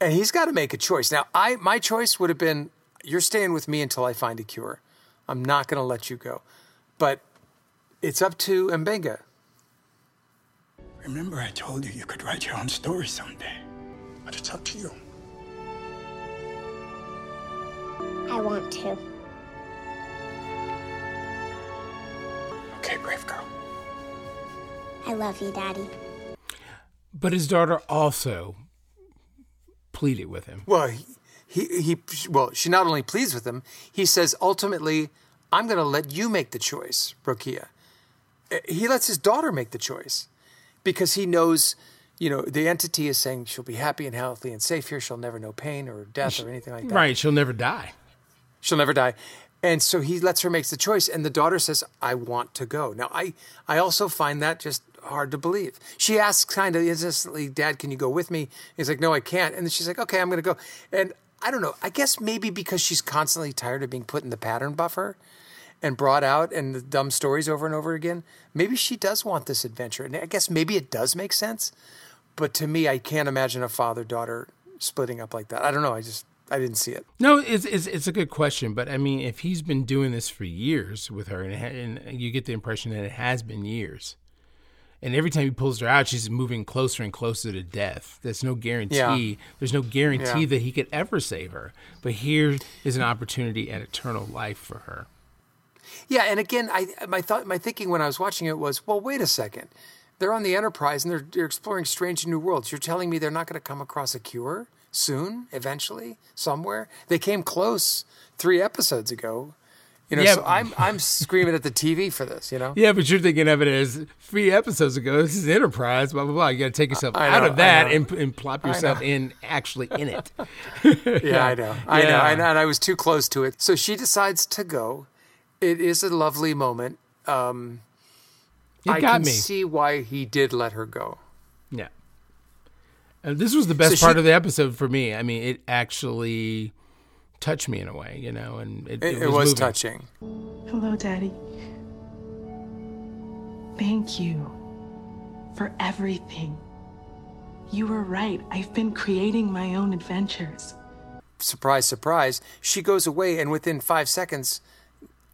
And he's got to make a choice. Now, I my choice would have been you're staying with me until I find a cure. I'm not going to let you go. But it's up to M'Benga. Remember, I told you you could write your own story someday. But it's up to you. I want to. Okay, brave girl. I love you, Daddy. But his daughter also pleaded with him. Well, he, he, well, she not only pleads with him, he says ultimately, I'm going to let you make the choice, Rukiya. Eh, He lets his daughter make the choice because he knows, you know, the entity is saying she'll be happy and healthy and safe here. She'll never know pain or death or anything like that. Right, she'll never die. She'll never die. And so he lets her make the choice, and the daughter says, I want to go. Now, I, I also find that just hard to believe. She asks kind of insistently, Dad, can you go with me? He's like, No, I can't. And then she's like, Okay, I'm going to go. And I don't know. I guess maybe because she's constantly tired of being put in the pattern buffer and brought out and the dumb stories over and over again, maybe she does want this adventure. And I guess maybe it does make sense. But to me, I can't imagine a father daughter splitting up like that. I don't know. I just, I didn't see it. No, it's, it's it's a good question, but I mean, if he's been doing this for years with her, and, and you get the impression that it has been years, and every time he pulls her out, she's moving closer and closer to death. There's no guarantee. Yeah. There's no guarantee Yeah. that he could ever save her. But here is an opportunity at eternal life for her. Yeah, and again, I my thought my thinking when I was watching it was, well, wait a second. They're on the Enterprise and they're, they're exploring strange new worlds. You're telling me they're not going to come across a cure soon, eventually, somewhere? They came close three episodes ago. You know, Yeah, so I'm I'm screaming at the TV for this. You know. Yeah, but you're thinking of it as three episodes ago. This is Enterprise, blah blah blah. You got to take yourself I out know, of that and, and plop yourself in actually in it. yeah, I know. I know. I know. And I was too close to it. So she decides to go. It is a lovely moment. Um, I got can me. see why he did let her go. Yeah. And this was the best So part she- of the episode for me. I mean, it actually touched me in a way, you know, and it, It, it was moving. touching. Hello, Daddy. Thank you for everything. You were right. I've been creating my own adventures. surprise, surprise, she goes away, and within five seconds,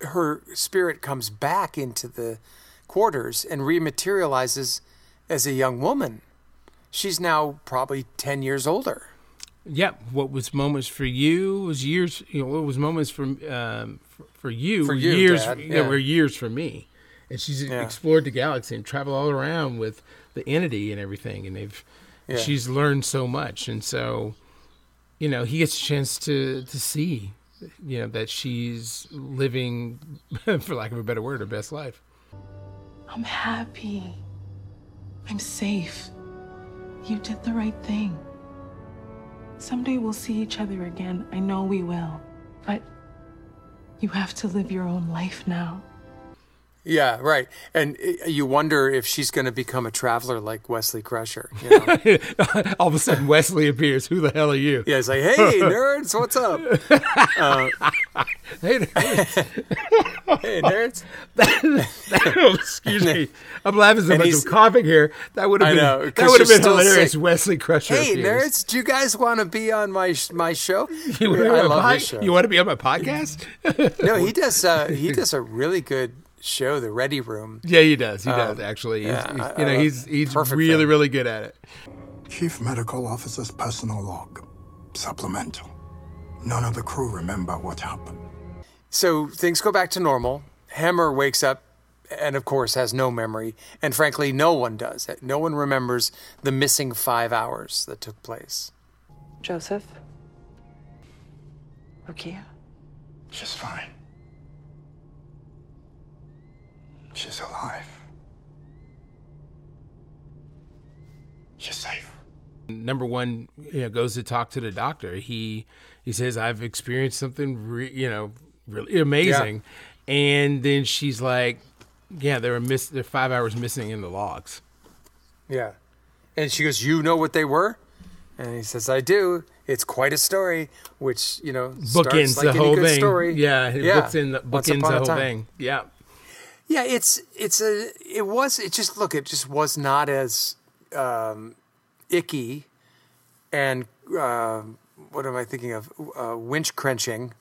her spirit comes back into the quarters and rematerializes as a young woman. She's now probably 10 years older. Yeah, what was moments for you was years. You know, what was moments for um, for, for you For you, years. Dad, you yeah. were years for me. And she's Yeah. explored the galaxy and traveled all around with the entity and everything. And they've Yeah. she's learned so much. And so, you know, he gets a chance to to see, you know, that she's living, for lack of a better word, her best life. I'm happy. I'm safe. You did the right thing. Someday we'll see each other again. I know we will. But you have to live your own life now. Yeah, right. And uh, you wonder if she's going to become a traveler like Wesley Crusher. You know? all of a sudden, Wesley appears. Who the hell are you? yeah, it's like, hey, nerds, what's up? Uh, hey, nerds. hey, nerds. oh, excuse me. I'm laughing so much. I'm coughing here. That would have been know, that would have been hilarious. sick. Wesley Crusher. Hey, appears. nerds, do you guys want to be on my my show? You want, to be I on my love show. you want to be on my podcast? no, he does. Uh, he does a really good show, The Ready Room. Yeah, he does. He does Um, actually. He's, yeah, he's- I- you know, I he's he's really thing. really good at it. Chief Medical Officer's personal log. Supplemental. None of the crew remember what happened. So things go back to normal. Hemmer wakes up and of course has no memory. And frankly, no one does. No one remembers the missing five hours that took place. Joseph? Rukiya? She's fine. She's alive. She's safe. Number one, you know, goes to talk to the doctor. He he says, "I've experienced something, re- you know, really amazing," and then she's like, "Yeah, there were miss, there five hours missing in the logs." Yeah. And she goes, You know what they were? And he says, I do. It's quite a story, which, you know, Bookends starts like the whole thing. story. Yeah, it books in the, bookends the whole thing. Yeah. Yeah, it's it's a it was it just look it just was not as um, icky and uh, what am I thinking of uh, winch crenching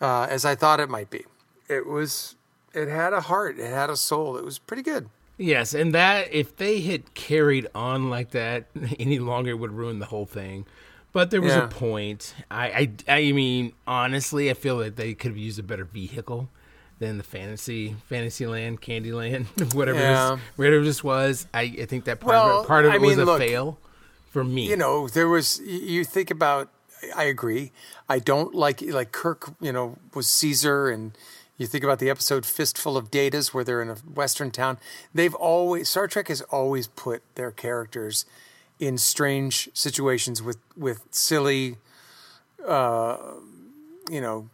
uh, as I thought it might be. It was it had a heart, it had a soul. It was pretty good. Yes, and that if they had carried on like that any longer, it would ruin the whole thing. But there was Yeah. a point. I, I, I mean, honestly, I feel that they could have used a better vehicle than the fantasy, Fantasyland, Candyland, whatever, Yeah. this, whatever this was. I, I think that part Well, of it, part of I it was a look, fail for me. You know, there was you think about. I agree. I don't like like Kirk. You know, was Caesar, and you think about the episode "Fistful of Datas," where they're in a western town. They've always Star Trek has always put their characters in strange situations with with silly, uh, you know,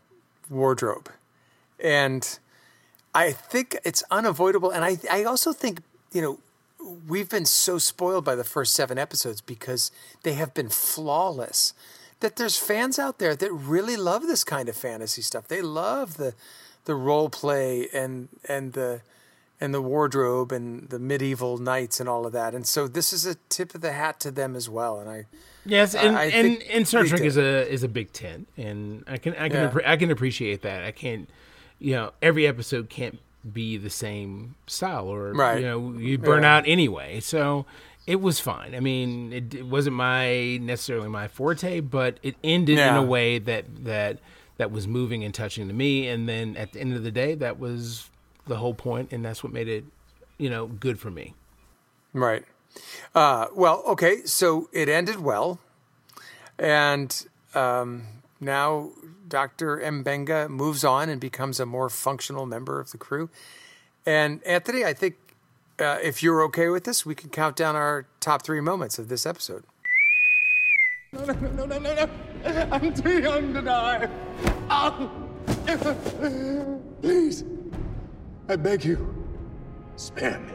wardrobe, and I think it's unavoidable. And I I also think you know we've been so spoiled by the first seven episodes because they have been flawless that there's fans out there that really love this kind of fantasy stuff. They love the the role play and and the and the wardrobe and the medieval knights and all of that. And so this is a tip of the hat to them as well. And I Yes, and I and, and Star Trek did. is a is a big tent, and I can I can Yeah. appre- I can appreciate that. I can't, you know, every episode can't be the same style, or Right. you know, you burn Yeah. out anyway. So it was fine. I mean, it, it wasn't my necessarily my forte, but it ended in a way that that that was moving and touching to me. And then at the end of the day, that was the whole point, and that's what made it, you know, good for me. Right. Uh, well, okay, so it ended well. And um, now Dr. M'Benga moves on and becomes a more functional member of the crew. And Anthony, I think uh, if you're okay with this, we can count down our top three moments of this episode. No, no, no, no, no, no. I'm too young to die. Oh. Please, I beg you, spare me.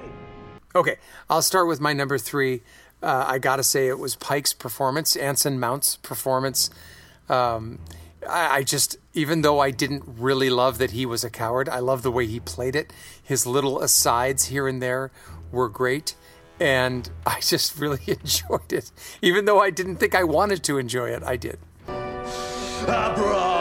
Okay, I'll start with my number three. Uh, I gotta say, it was Pike's performance, Anson Mount's performance. Um, I, I just, even though I didn't really love that he was a coward, I love the way he played it. His little asides here and there were great, and I just really enjoyed it. Even though I didn't think I wanted to enjoy it, I did. Abra!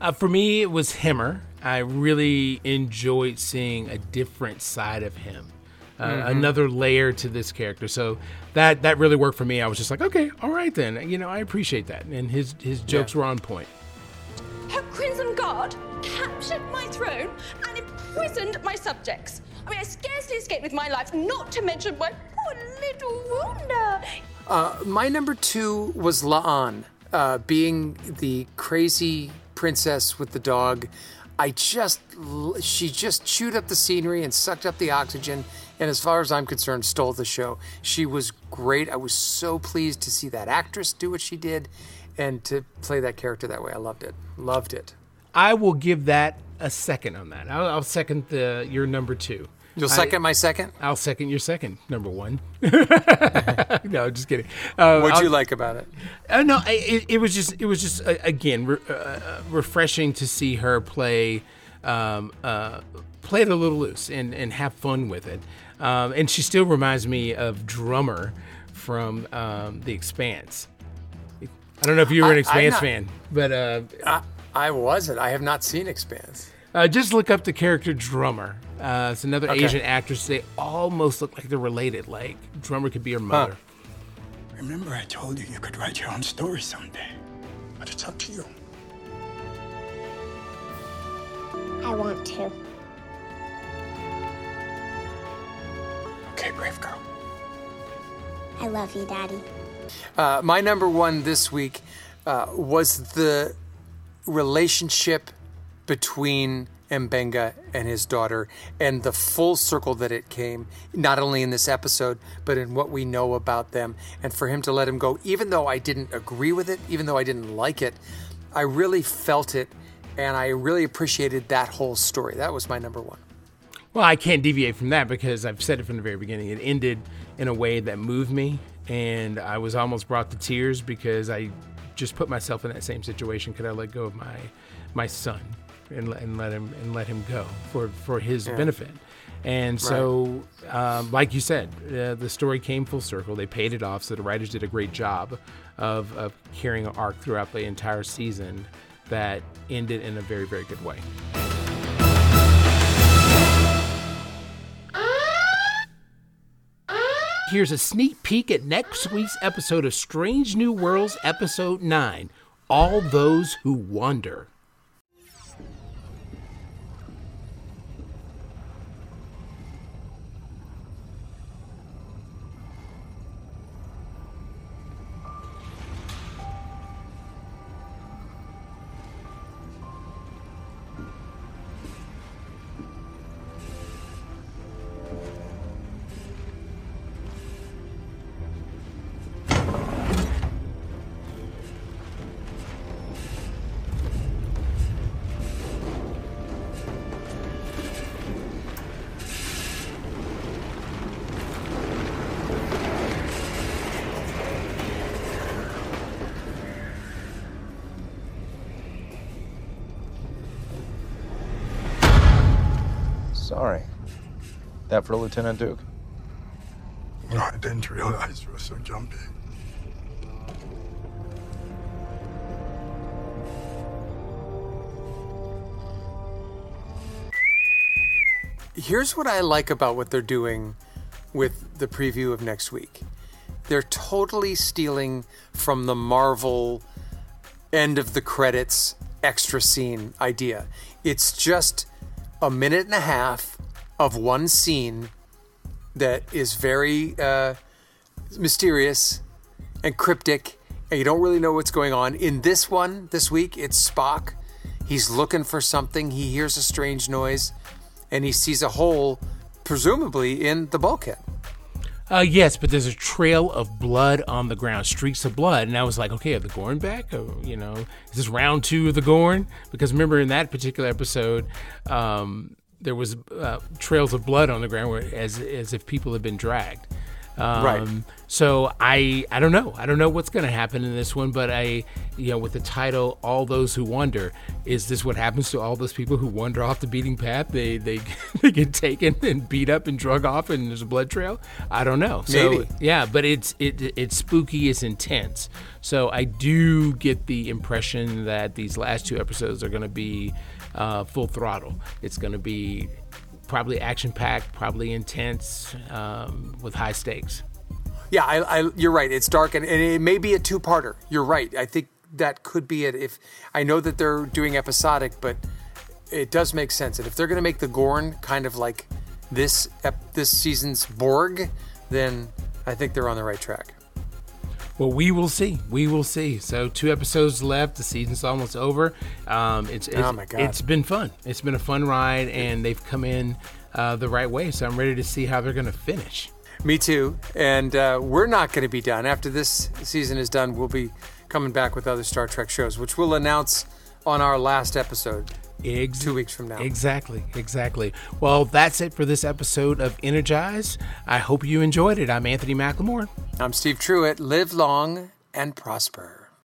Uh, for me, it was Hemmer. I really enjoyed seeing a different side of him, uh, Mhm. another layer to this character. So that that really worked for me. I was just like, okay, all right then. You know, I appreciate that, and his his jokes were on point. Her Crimson Guard captured my throne and imprisoned my subjects. I mean, I scarcely escaped with my life, not to mention my poor little Wanda. Uh, my number two was La'an, uh, being the crazy princess with the dog. I just, she just chewed up the scenery and sucked up the oxygen, and as far as I'm concerned, stole the show. She was great. I was so pleased to see that actress do what she did, and to play that character that way. I loved it. Loved it. I will give that a second on that. I'll, I'll second the your number two. You'll I- second my second. I'll second your second number one. no, just kidding. Uh, What'd you I'll- like about it? Uh, no, I, it, it was just it was just uh, again re- uh, refreshing to see her play um, uh, play it a little loose and, and have fun with it. Um, and she still reminds me of Drummer from um, The Expanse. I don't know if you were an I- Expanse not- fan, but uh, I, I wasn't. I have not seen Expanse. Uh, just look up the character Drummer. Uh, it's another Okay. Asian actress. They almost look like they're related. Like Drummer could be her mother. Remember, I told you you could write your own story someday. But it's up to you. I want to. Okay, brave girl. I love you, Daddy. Uh, my number one this week uh, was the relationship between M'Benga and his daughter and the full circle that it came, not only in this episode, but in what we know about them. And for him to let him go, even though I didn't agree with it, even though I didn't like it, I really felt it and I really appreciated that whole story. That was my number one. Well, I can't deviate from that because I've said it from the very beginning. It ended in a way that moved me, and I was almost brought to tears because I just put myself in that same situation. Could I let go of my my son and, and let him and let him go for for his Yeah. benefit? And so, um, like you said, uh, the story came full circle. They paid it off. So the writers did a great job of, of carrying an arc throughout the entire season that ended in a very, very good way. Here's a sneak peek at next week's episode of Strange New Worlds, Episode 9 All Those Who Wander. That for Lieutenant Duke. No, I didn't realize you were so jumpy. Here's what I like about what they're doing with the preview of next week. They're totally stealing from the Marvel end of the credits extra scene idea. It's just a minute and a half of one scene that is very uh, mysterious and cryptic, and you don't really know what's going on. In this one, this week, it's Spock. He's looking for something. He hears a strange noise, and he sees a hole, presumably in the bulkhead. Uh, yes, but there's a trail of blood on the ground, streaks of blood, and I was like, okay, are the Gorn back? Or, you know, is this round two of the Gorn? Because remember in that particular episode, um, there was uh, trails of blood on the ground, where, as as if people had been dragged. Um, Right. So I I don't know I don't know what's going to happen in this one, but I you know with the title "All Those Who Wander," is this what happens to all those people who wander off the beating path? They they they get taken and beat up and drug off, and there's a blood trail. I don't know. So, Maybe. yeah, but it's it it's spooky, it's intense. So I do get the impression that these last two episodes are going to be uh, full throttle. It's going to be probably action packed, probably intense, um, with high stakes. Yeah, I, I, you're right. It's dark, and, and it may be a two-parter. You're right. I think that could be it. If I know that they're doing episodic, but it does make sense. And if they're going to make the Gorn kind of like this ep- this season's Borg, then I think they're on the right track. Well, we will see. We will see. So two episodes left. The season's almost over. Um, it's, it's Oh, my God. it's been fun. It's been a fun ride, and they've come in uh, the right way. So I'm ready to see how they're going to finish. Me too. And uh, we're not going to be done. After this season is done, we'll be coming back with other Star Trek shows, which we'll announce on our last episode Ex- two weeks from now. Exactly, exactly. Well, that's it for this episode of Energize. I hope you enjoyed it. I'm Anthony McLemore. I'm Steve Truitt. Live long and prosper.